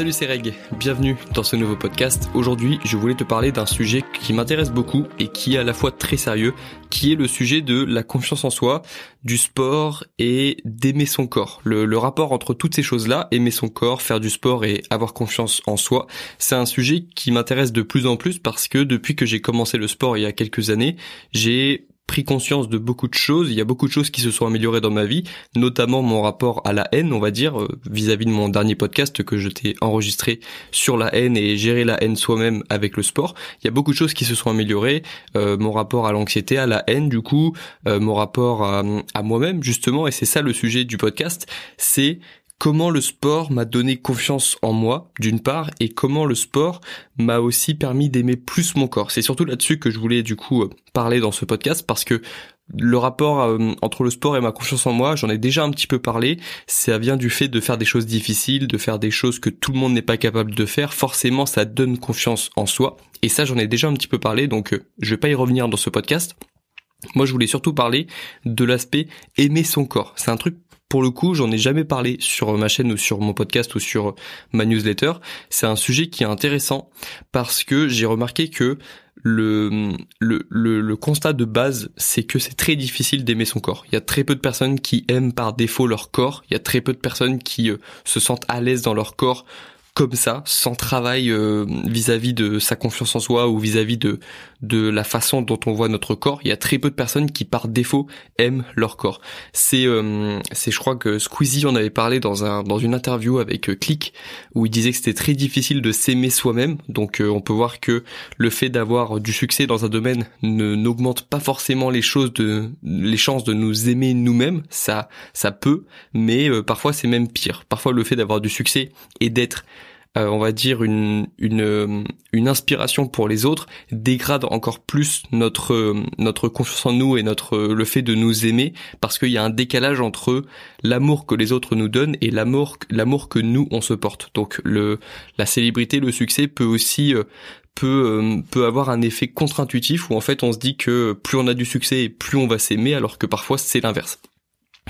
Salut c'est Reg, bienvenue dans ce nouveau podcast. Aujourd'hui je voulais te parler d'un sujet qui m'intéresse beaucoup et qui est à la fois très sérieux, qui est le sujet de la confiance en soi, du sport et d'aimer son corps. Le, le rapport entre toutes ces choses-là, aimer son corps, faire du sport et avoir confiance en soi, c'est un sujet qui m'intéresse de plus en plus parce que depuis que j'ai commencé le sport il y a quelques années, j'ai pris conscience de beaucoup de choses. Il y a beaucoup de choses qui se sont améliorées dans ma vie, notamment mon rapport à la haine, on va dire, euh, vis-à-vis de mon dernier podcast que je t'ai enregistré sur la haine et gérer la haine soi-même avec le sport. Il y a beaucoup de choses qui se sont améliorées. Euh, mon rapport à l'anxiété, à la haine, du coup, euh, mon rapport à, à moi-même, justement, et c'est ça le sujet du podcast, c'est comment le sport m'a donné confiance en moi, d'une part, et comment le sport m'a aussi permis d'aimer plus mon corps. C'est surtout là-dessus que je voulais du coup euh, parler dans ce podcast parce que le rapport euh, entre le sport et ma confiance en moi, j'en ai déjà un petit peu parlé. Ça vient du fait de faire des choses difficiles, de faire des choses que tout le monde n'est pas capable de faire. Forcément, ça donne confiance en soi. Et ça, j'en ai déjà un petit peu parlé, donc euh, je vais pas y revenir dans ce podcast. Moi, je voulais surtout parler de l'aspect aimer son corps. C'est un truc pour le coup, j'en ai jamais parlé sur ma chaîne ou sur mon podcast ou sur ma newsletter. C'est un sujet qui est intéressant parce que j'ai remarqué que le, le, le, constat de base, c'est que c'est très difficile d'aimer son corps. Il y a très peu de personnes qui aiment par défaut leur corps. Il y a très peu de personnes qui euh, se sentent à l'aise dans leur corps comme ça, sans travail euh, vis-à-vis de sa confiance en soi ou vis-à-vis de de la façon dont on voit notre corps. Il y a très peu de personnes qui par défaut aiment leur corps. C'est euh, c'est je crois que Squeezie en avait parlé dans un dans une interview avec euh, Click où il disait que c'était très difficile de s'aimer soi-même. Donc on peut voir que le fait d'avoir du succès dans un domaine ne n'augmente pas forcément les choses de les chances de nous aimer nous-mêmes. Ça ça peut, mais parfois c'est même pire. Parfois le fait d'avoir du succès et d'être euh, on va dire une, une, euh, une inspiration pour les autres dégrade encore plus notre euh, notre confiance en nous et notre le fait de nous aimer parce qu'il y a un décalage entre l'amour que les autres nous donnent et l'amour l'amour que nous on se porte. Donc le la célébrité, le succès peut aussi peut peut avoir un effet contre-intuitif où en fait on se dit que plus on a du succès et plus on va s'aimer alors que parfois c'est l'inverse.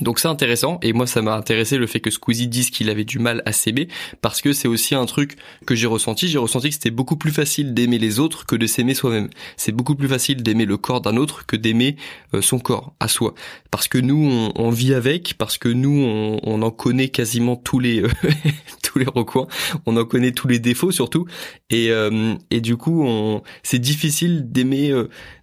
Donc c'est intéressant et moi ça m'a intéressé le fait que Squeezie dise qu'il avait du mal à s'aimer parce que c'est aussi un truc que j'ai ressenti. J'ai ressenti que c'était beaucoup plus facile d'aimer les autres que de s'aimer soi-même. C'est beaucoup plus facile d'aimer le corps d'un autre que d'aimer euh, son corps à soi. Parce que nous on, vit avec, parce que nous on, en connaît quasiment tous les euh, tous les recoins, on en connaît tous les défauts surtout et euh, et du coup c'est difficile d'aimer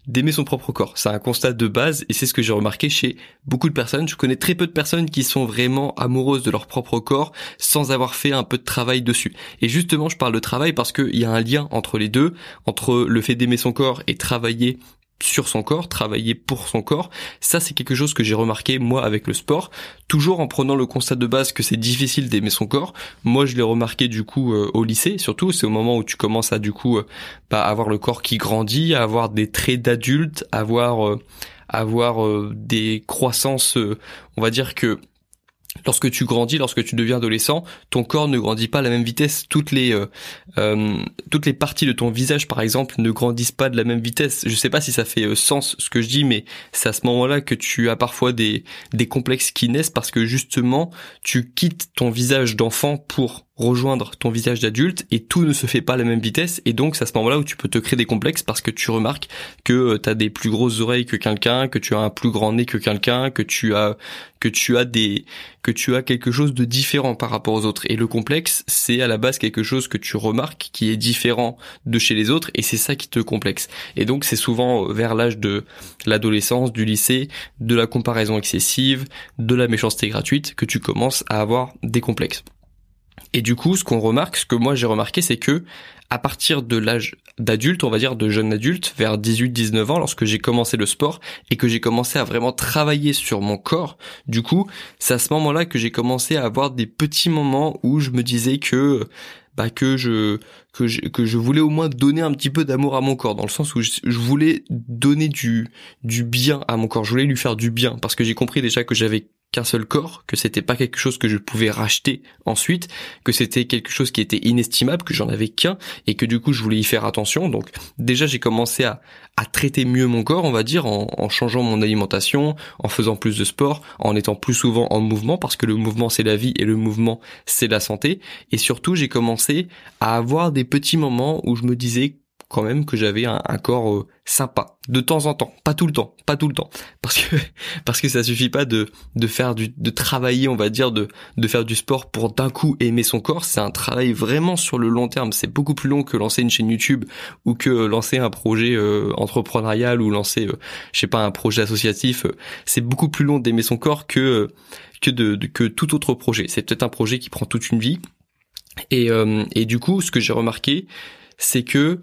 d'aimer son propre corps. C'est un constat de base et c'est ce que j'ai remarqué chez beaucoup de personnes. Je connais très peu de personnes qui sont vraiment amoureuses de leur propre corps sans avoir fait un peu de travail dessus. Et justement, je parle de travail parce qu'il y a un lien entre les deux, entre le fait d'aimer son corps et travailler sur son corps, travailler pour son corps. Ça, c'est quelque chose que j'ai remarqué moi avec le sport, toujours en prenant le constat de base que c'est difficile d'aimer son corps. Moi, je l'ai remarqué du coup euh, au lycée, surtout, c'est au moment où tu commences à du coup euh, bah, avoir le corps qui grandit, à avoir des traits d'adulte, avoir euh, avoir des croissances, on va dire que lorsque tu grandis, lorsque tu deviens adolescent, ton corps ne grandit pas à la même vitesse. Toutes les euh, euh, toutes les parties de ton visage, par exemple, ne grandissent pas de la même vitesse. Je sais pas si ça fait euh, sens ce que je dis, mais c'est à ce moment-là que tu as parfois des des complexes qui naissent parce que justement tu quittes ton visage d'enfant pour rejoindre ton visage d'adulte et tout ne se fait pas à la même vitesse et donc c'est à ce moment-là où tu peux te créer des complexes parce que tu remarques que euh, tu as des plus grosses oreilles que quelqu'un, que tu as un plus grand nez que quelqu'un, que tu as que tu as des que tu as quelque chose de différent par rapport aux autres et le complexe c'est à la base quelque chose que tu remarques qui est différent de chez les autres et c'est ça qui te complexe. Et donc c'est souvent euh, vers l'âge de l'adolescence, du lycée, de la comparaison excessive, de la méchanceté gratuite que tu commences à avoir des complexes. Et du coup, ce qu'on remarque, ce que moi j'ai remarqué, c'est que à partir de l'âge d'adulte, on va dire de jeune adulte, vers 18-19 ans, lorsque j'ai commencé le sport et que j'ai commencé à vraiment travailler sur mon corps, du coup, c'est à ce moment-là que j'ai commencé à avoir des petits moments où je me disais que bah que je que je que je voulais au moins donner un petit peu d'amour à mon corps dans le sens où je, voulais donner du du bien à mon corps. Je voulais lui faire du bien parce que j'ai compris déjà que j'avais qu'un seul corps, que c'était pas quelque chose que je pouvais racheter ensuite, que c'était quelque chose qui était inestimable, que j'en avais qu'un et que du coup je voulais y faire attention. Donc déjà j'ai commencé à, à traiter mieux mon corps, on va dire, en, en, changeant mon alimentation, en faisant plus de sport, en étant plus souvent en mouvement parce que le mouvement c'est la vie et le mouvement c'est la santé. Et surtout j'ai commencé à avoir des petits moments où je me disais quand même que j'avais un, corps euh, sympa de temps en temps, pas tout le temps, pas tout le temps, parce que parce que ça suffit pas de de faire du de travailler, on va dire de de faire du sport pour d'un coup aimer son corps. C'est un travail vraiment sur le long terme. C'est beaucoup plus long que lancer une chaîne YouTube ou que lancer un projet euh, entrepreneurial ou lancer euh, je sais pas un projet associatif. C'est beaucoup plus long d'aimer son corps que que de, que tout autre projet. C'est peut-être un projet qui prend toute une vie. Et, et du coup, ce que j'ai remarqué, c'est que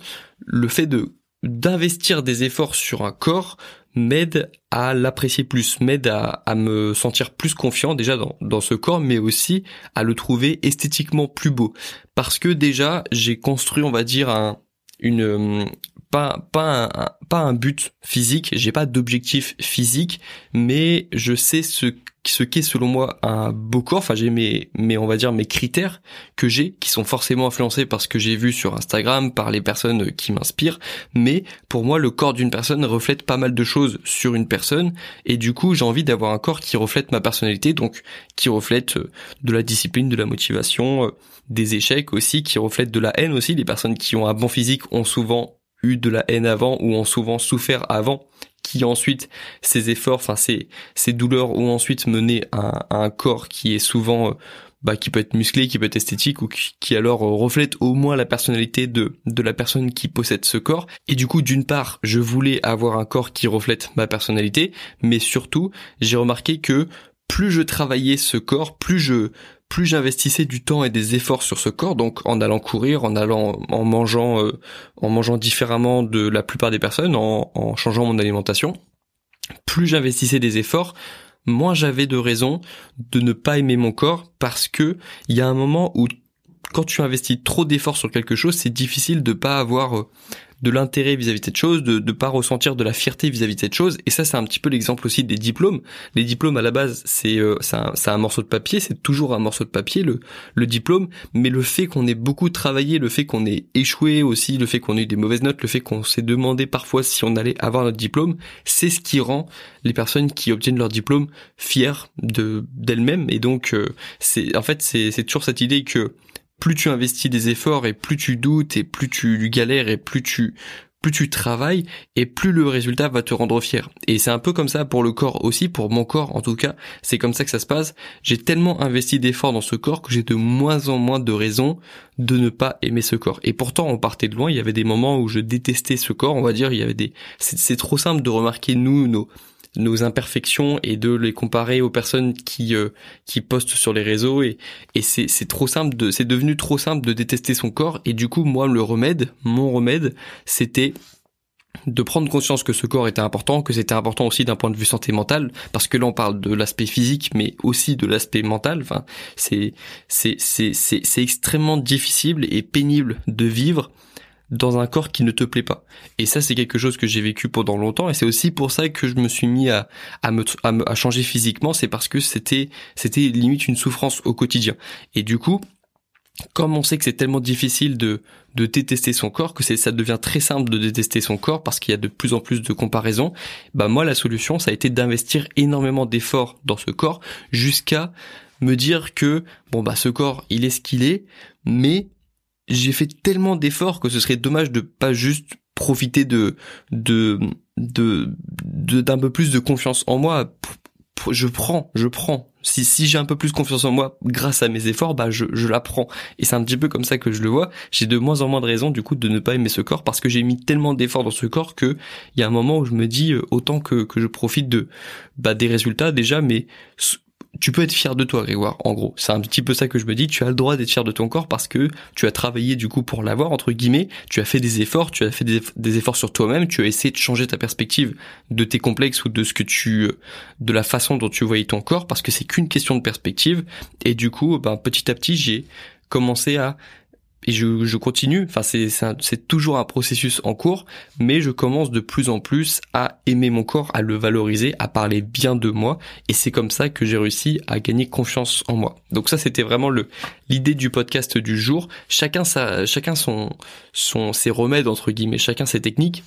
le fait de d'investir des efforts sur un corps m'aide à l'apprécier plus, m'aide à, me sentir plus confiant déjà dans, dans ce corps, mais aussi à le trouver esthétiquement plus beau. Parce que déjà, j'ai construit, on va dire, un, une, pas pas un, pas un but physique, j'ai pas d'objectif physique, mais je sais ce ce qu'est selon moi un beau corps. Enfin, j'ai mes mes on va dire mes critères que j'ai qui sont forcément influencés par ce que j'ai vu sur Instagram, par les personnes qui m'inspirent, mais pour moi le corps d'une personne reflète pas mal de choses sur une personne et du coup, j'ai envie d'avoir un corps qui reflète ma personnalité, donc qui reflète euh, de la discipline, de la motivation, euh, des échecs aussi, qui reflète de la haine aussi. Les personnes qui ont un bon physique ont souvent eu de la haine avant ou ont souvent souffert avant qui ensuite ces efforts, enfin ces ces douleurs ont ensuite mené à, un corps qui est souvent euh, bah, qui peut être musclé, qui peut être esthétique ou qui, alors euh, reflète au moins la personnalité de de la personne qui possède ce corps. Et du coup, d'une part, je voulais avoir un corps qui reflète ma personnalité, mais surtout, j'ai remarqué que plus je travaillais ce corps, plus je plus j'investissais du temps et des efforts sur ce corps, donc en allant courir, en allant, en mangeant, euh, en mangeant différemment de la plupart des personnes, en, en changeant mon alimentation, plus j'investissais des efforts, moins j'avais de raisons de ne pas aimer mon corps parce que il y a un moment où quand tu investis trop d'efforts sur quelque chose, c'est difficile de pas avoir euh, de l'intérêt vis-à-vis de cette chose, de ne pas ressentir de la fierté vis-à-vis de cette chose. Et ça, c'est un petit peu l'exemple aussi des diplômes. Les diplômes, à la base, c'est euh, un, un, morceau de papier, c'est toujours un morceau de papier, le, le diplôme. Mais le fait qu'on ait beaucoup travaillé, le fait qu'on ait échoué aussi, le fait qu'on ait eu des mauvaises notes, le fait qu'on s'est demandé parfois si on allait avoir notre diplôme, c'est ce qui rend les personnes qui obtiennent leur diplôme fières de d'elles-mêmes. Et donc, euh, c'est en fait, c'est toujours cette idée que plus tu investis des efforts et plus tu doutes et plus tu galères et plus tu plus tu travailles et plus le résultat va te rendre fier. Et c'est un peu comme ça pour le corps aussi, pour mon corps en tout cas, c'est comme ça que ça se passe. J'ai tellement investi d'efforts dans ce corps que j'ai de moins en moins de raisons de ne pas aimer ce corps. Et pourtant, on partait de loin, il y avait des moments où je détestais ce corps, on va dire, il y avait des c'est trop simple de remarquer nous nos nos imperfections et de les comparer aux personnes qui euh, qui postent sur les réseaux et et c'est c'est trop simple de c'est devenu trop simple de détester son corps et du coup moi le remède mon remède c'était de prendre conscience que ce corps était important, que c'était important aussi d'un point de vue santé mentale, parce que là on parle de l'aspect physique, mais aussi de l'aspect mental. Enfin, c'est c'est c'est c'est c'est extrêmement difficile et pénible de vivre dans un corps qui ne te plaît pas. Et ça, c'est quelque chose que j'ai vécu pendant longtemps, et c'est aussi pour ça que je me suis mis à, à, me, à, changer physiquement, c'est parce que c'était, c'était limite une souffrance au quotidien. Et du coup, comme on sait que c'est tellement difficile de, de détester son corps, que ça devient très simple de détester son corps parce qu'il y a de plus en plus de comparaisons, bah moi la solution ça a été d'investir énormément d'efforts dans ce corps jusqu'à me dire que bon bah ce corps il est ce qu'il est, mais j'ai fait tellement d'efforts que ce serait dommage de pas juste profiter de de de d'un peu plus de confiance en moi. Je prends je prends. Si si j'ai un peu plus confiance en moi grâce à mes efforts bah je je la prends. Et c'est un petit peu comme ça que je le vois. J'ai de moins en moins de raisons du coup de ne pas aimer ce corps parce que j'ai mis tellement d'efforts dans ce corps que il y a un moment où je me dis euh, autant que que je profite de bah des résultats déjà mais tu peux être fier de toi, Grégoire, en gros. C'est un petit peu ça que je me dis. Tu as le droit d'être fier de ton corps parce que tu as travaillé du coup pour l'avoir, entre guillemets. Tu as fait des efforts, tu as fait des, efforts sur toi-même, tu as essayé de changer ta perspective de tes complexes ou de ce que tu, de la façon dont tu voyais ton corps parce que c'est qu'une question de perspective. Et du coup, ben, petit à petit, j'ai commencé à et je, je continue. Enfin, c'est toujours un processus en cours, mais je commence de plus en plus à aimer mon corps, à le valoriser, à parler bien de moi, et c'est comme ça que j'ai réussi à gagner confiance en moi. Donc ça, c'était vraiment le l'idée du podcast du jour. Chacun sa, chacun son son ses remèdes entre guillemets, chacun ses techniques.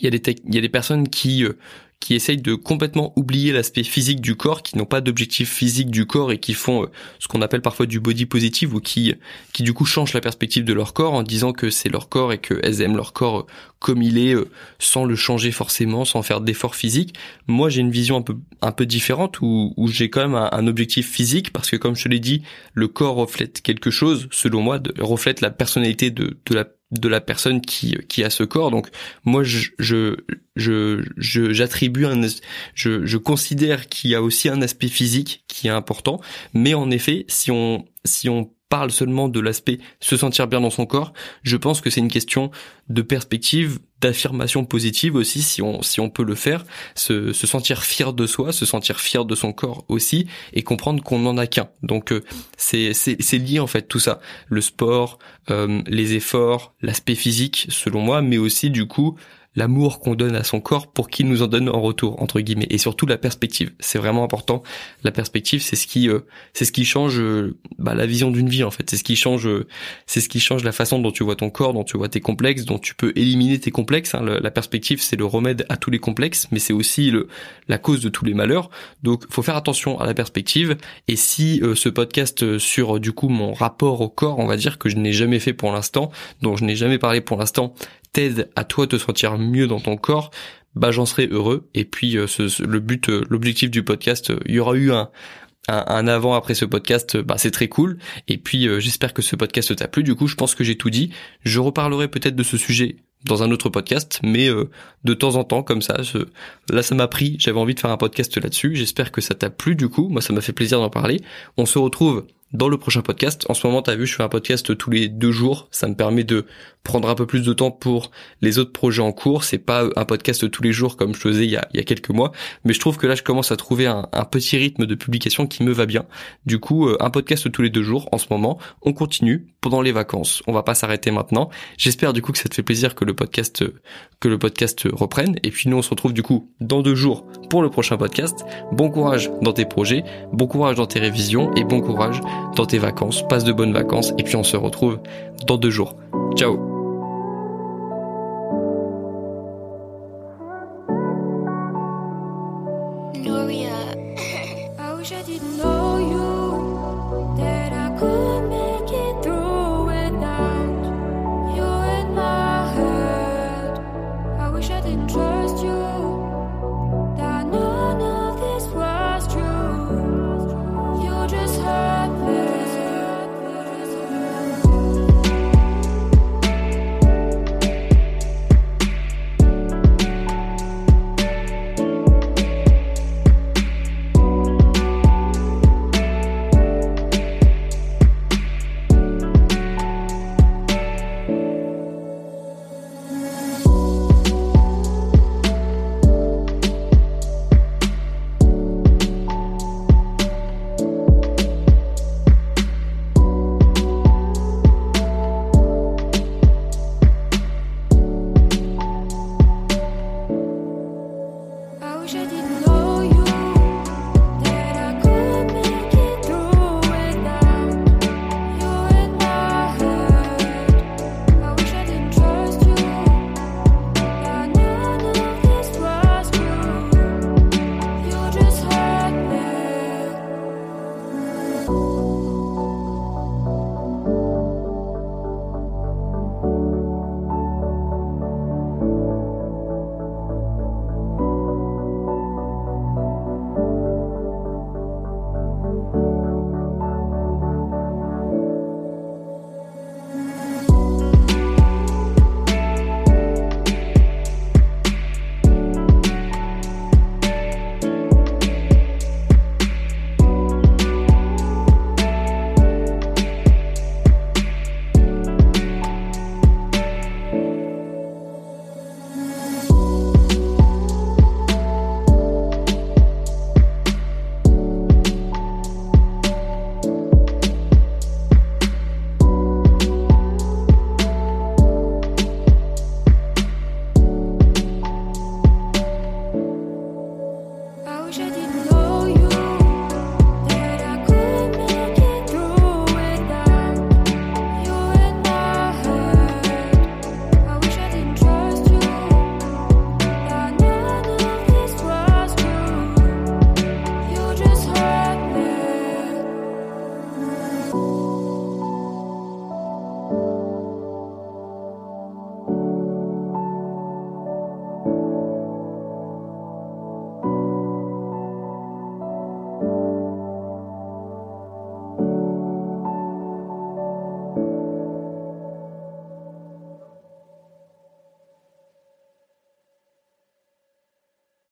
Il y a des il y a des personnes qui euh, qui essayent de complètement oublier l'aspect physique du corps, qui n'ont pas d'objectif physique du corps et qui font euh, ce qu'on appelle parfois du body positive ou qui qui du coup changent la perspective de leur corps en disant que c'est leur corps et qu'elles aiment leur corps euh, comme il est euh, sans le changer forcément, sans faire d'efforts physiques. Moi, j'ai une vision un peu un peu différente où, où j'ai quand même un, objectif physique parce que comme je te l'ai dit, le corps reflète quelque chose selon moi, reflète la personnalité de, de la de la personne qui qui a ce corps. Donc moi je je je j'attribue un je je considère qu'il y a aussi un aspect physique qui est important, mais en effet, si on si on parle seulement de l'aspect se sentir bien dans son corps, je pense que c'est une question de perspective, d'affirmation positive aussi, si on, si on peut le faire, se, se sentir fier de soi, se sentir fier de son corps aussi, et comprendre qu'on n'en a qu'un. Donc euh, c'est, c'est, lié en fait tout ça, le sport, euh, les efforts, l'aspect physique selon moi, mais aussi du coup l'amour qu'on donne à son corps pour qu'il nous en donne en retour entre guillemets. Et surtout la perspective. C'est vraiment important. La perspective c'est ce qui euh, c'est ce qui change euh, bah, la vision d'une vie en fait. C'est ce qui change euh, c'est ce qui change la façon dont tu vois ton corps dont tu vois tes complexes dont tu peux éliminer tes complexes hein. la perspective c'est le remède à tous les complexes mais c'est aussi le la cause de tous les malheurs. Donc faut faire attention à la perspective. Et si ce podcast sur du coup mon rapport au corps on va dire que je n'ai jamais fait pour l'instant dont je n'ai jamais parlé pour l'instant t'aide à toi te sentir mieux dans ton corps, bah j'en serais heureux. Et puis euh, le but, euh, l'objectif du podcast, euh, il y aura eu un, un, avant après ce podcast, bah c'est très cool. Et puis j'espère que ce podcast t'a plu. Du coup, je pense que j'ai tout dit. Je reparlerai peut-être de ce sujet dans un autre podcast, mais de temps en temps comme ça. Là, ça m'a pris. J'avais envie de faire un podcast là-dessus. J'espère que ça t'a plu. Du coup, moi, ça m'a fait plaisir d'en parler. On se retrouve dans le prochain podcast. En ce moment, tu as vu, je fais un podcast tous les deux jours. Ça me permet de prendre un peu plus de temps pour les autres projets en cours. C'est pas un podcast tous les jours comme je faisais il y a, quelques mois, mais je trouve que là, je commence à trouver un, petit rythme de publication qui me va bien. Du coup, euh, un podcast tous les deux jours en ce moment. On continue pendant les vacances. On va pas s'arrêter maintenant. J'espère du coup que ça te fait plaisir que le podcast que le podcast reprenne. Et puis nous, on se retrouve du coup dans deux jours pour le prochain podcast. Bon courage dans tes projets, bon courage dans tes révisions et bon courage dans tes vacances. Passe de bonnes vacances et puis on se retrouve dans deux jours. Ciao